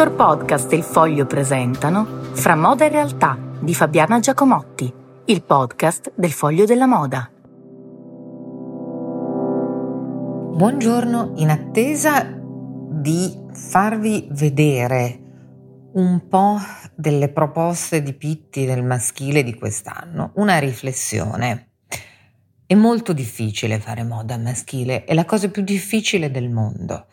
Dottor Podcast e il Foglio presentano Fra moda e realtà di Fabiana Giacomotti, il podcast del Foglio della Moda. Buongiorno, in attesa di farvi vedere un po' delle proposte di Pitti del maschile di quest'anno, una riflessione. È molto difficile fare moda maschile, è la cosa più difficile del mondo.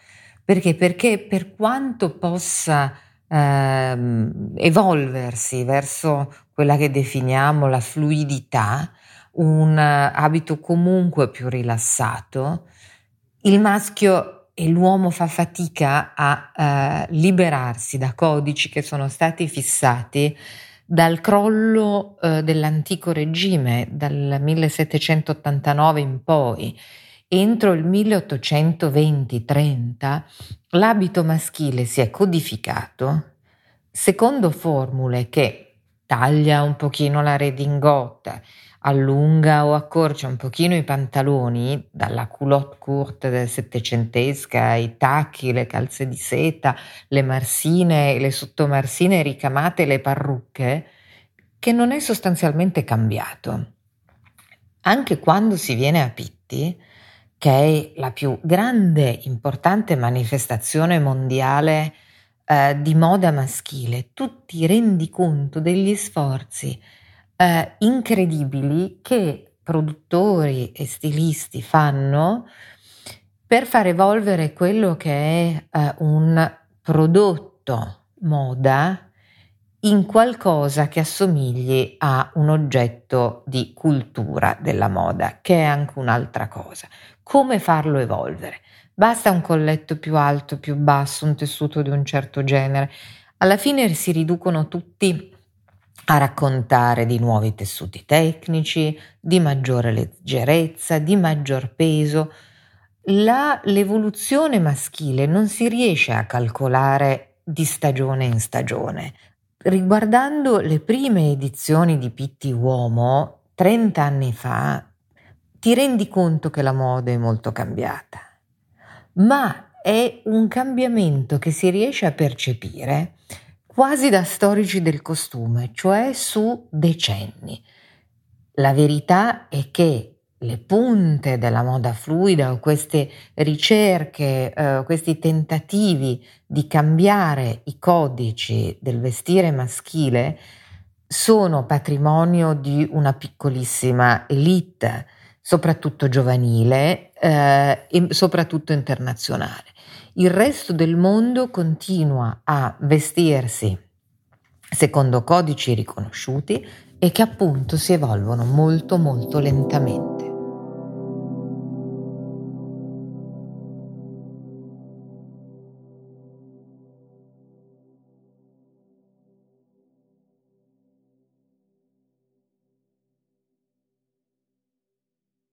Perché? Perché per quanto possa ehm, evolversi verso quella che definiamo la fluidità, un abito comunque più rilassato, il maschio e l'uomo fa fatica a eh, liberarsi da codici che sono stati fissati dal crollo eh, dell'antico regime, dal 1789 in poi Entro il 1820-30 l'abito maschile si è codificato secondo formule che taglia un pochino la redingote, allunga o accorcia un pochino i pantaloni, dalla culotte courte settecentesca, i tacchi, le calze di seta, le marsine, le sottomarsine ricamate, le parrucche, che non è sostanzialmente cambiato. Anche quando si viene a pitti, che è la più grande, importante manifestazione mondiale eh, di moda maschile, tu ti rendi conto degli sforzi eh, incredibili che produttori e stilisti fanno per far evolvere quello che è eh, un prodotto moda in qualcosa che assomigli a un oggetto di cultura della moda, che è anche un'altra cosa. Come farlo evolvere? Basta un colletto più alto, più basso, un tessuto di un certo genere. Alla fine si riducono tutti a raccontare di nuovi tessuti tecnici, di maggiore leggerezza, di maggior peso. La, l'evoluzione maschile non si riesce a calcolare di stagione in stagione. Riguardando le prime edizioni di Pitti Uomo, 30 anni fa, ti rendi conto che la moda è molto cambiata, ma è un cambiamento che si riesce a percepire quasi da storici del costume, cioè su decenni. La verità è che le punte della moda fluida o queste ricerche, eh, questi tentativi di cambiare i codici del vestire maschile sono patrimonio di una piccolissima elite, soprattutto giovanile eh, e soprattutto internazionale. Il resto del mondo continua a vestirsi secondo codici riconosciuti e che appunto si evolvono molto molto lentamente.